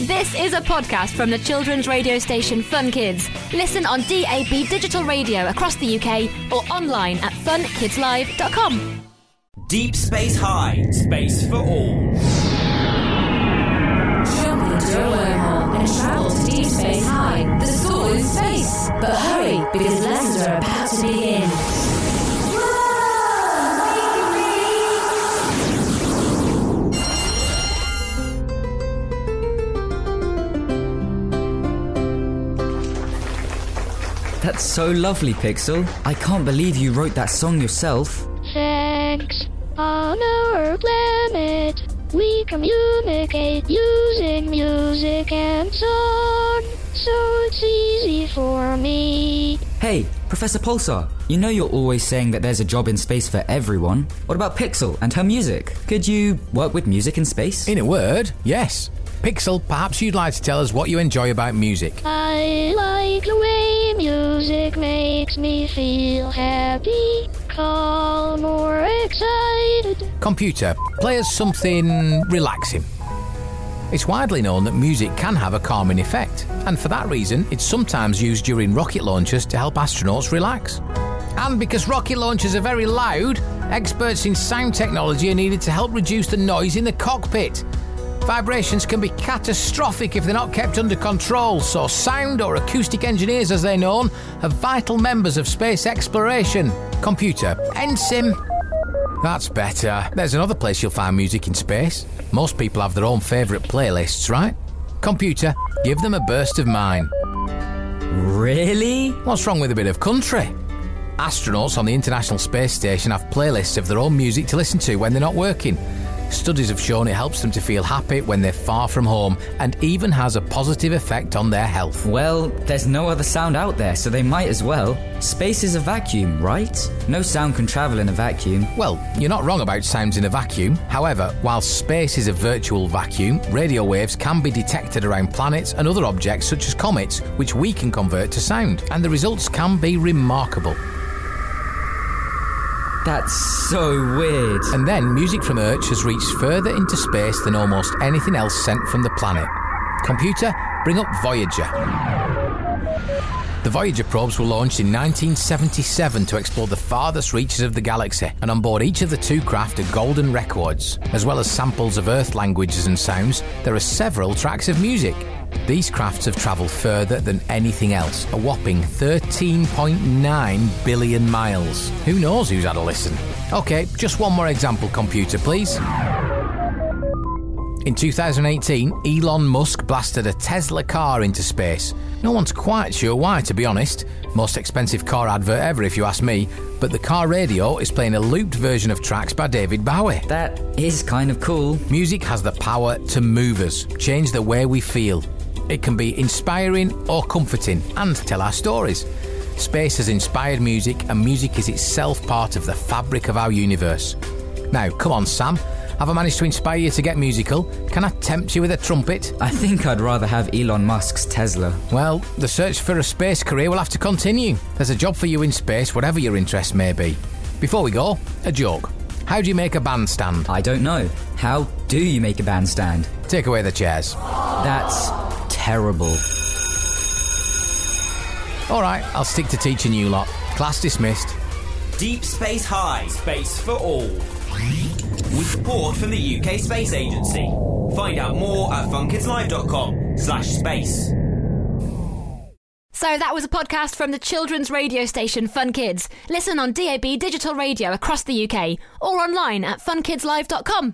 This is a podcast from the children's radio station Fun Kids. Listen on DAB digital radio across the UK or online at funkidslive.com. Deep Space High, space for all. Jump into a wormhole and travel to Deep Space High, the school in space. But hurry, because lessons are about to begin. That's so lovely, Pixel. I can't believe you wrote that song yourself. Thanks. On our planet, we communicate using music and song. So it's easy for me. Hey, Professor Pulsar, you know you're always saying that there's a job in space for everyone. What about Pixel and her music? Could you work with music in space? In a word, yes. Pixel, perhaps you'd like to tell us what you enjoy about music. I like the way music makes me feel happy, calm, or excited. Computer, play us something relaxing. It's widely known that music can have a calming effect, and for that reason, it's sometimes used during rocket launches to help astronauts relax. And because rocket launches are very loud, experts in sound technology are needed to help reduce the noise in the cockpit. Vibrations can be catastrophic if they're not kept under control, so sound or acoustic engineers, as they're known, are vital members of space exploration. Computer, NSIM. That's better. There's another place you'll find music in space. Most people have their own favourite playlists, right? Computer, give them a burst of mine. Really? What's wrong with a bit of country? Astronauts on the International Space Station have playlists of their own music to listen to when they're not working. Studies have shown it helps them to feel happy when they're far from home and even has a positive effect on their health. Well, there's no other sound out there, so they might as well. Space is a vacuum, right? No sound can travel in a vacuum. Well, you're not wrong about sounds in a vacuum. However, while space is a virtual vacuum, radio waves can be detected around planets and other objects such as comets, which we can convert to sound, and the results can be remarkable. That's so weird. And then music from Earth has reached further into space than almost anything else sent from the planet. Computer, bring up Voyager. The Voyager probes were launched in 1977 to explore the farthest reaches of the galaxy, and on board each of the two craft are golden records. As well as samples of Earth languages and sounds, there are several tracks of music. These crafts have travelled further than anything else, a whopping 13.9 billion miles. Who knows who's had a listen? Okay, just one more example, computer, please. In 2018, Elon Musk blasted a Tesla car into space. No one's quite sure why, to be honest. Most expensive car advert ever, if you ask me. But the car radio is playing a looped version of tracks by David Bowie. That is kind of cool. Music has the power to move us, change the way we feel. It can be inspiring or comforting and tell our stories. Space has inspired music, and music is itself part of the fabric of our universe. Now, come on, Sam. Have I managed to inspire you to get musical? Can I tempt you with a trumpet? I think I'd rather have Elon Musk's Tesla. Well, the search for a space career will have to continue. There's a job for you in space, whatever your interest may be. Before we go, a joke. How do you make a bandstand? I don't know. How do you make a bandstand? Take away the chairs. That's terrible. All right, I'll stick to teaching you lot. Class dismissed. Deep Space High, space for all. With support from the UK Space Agency. Find out more at funkidslive.com slash space. So that was a podcast from the children's radio station Fun Kids. Listen on DAB digital radio across the UK or online at funkidslive.com.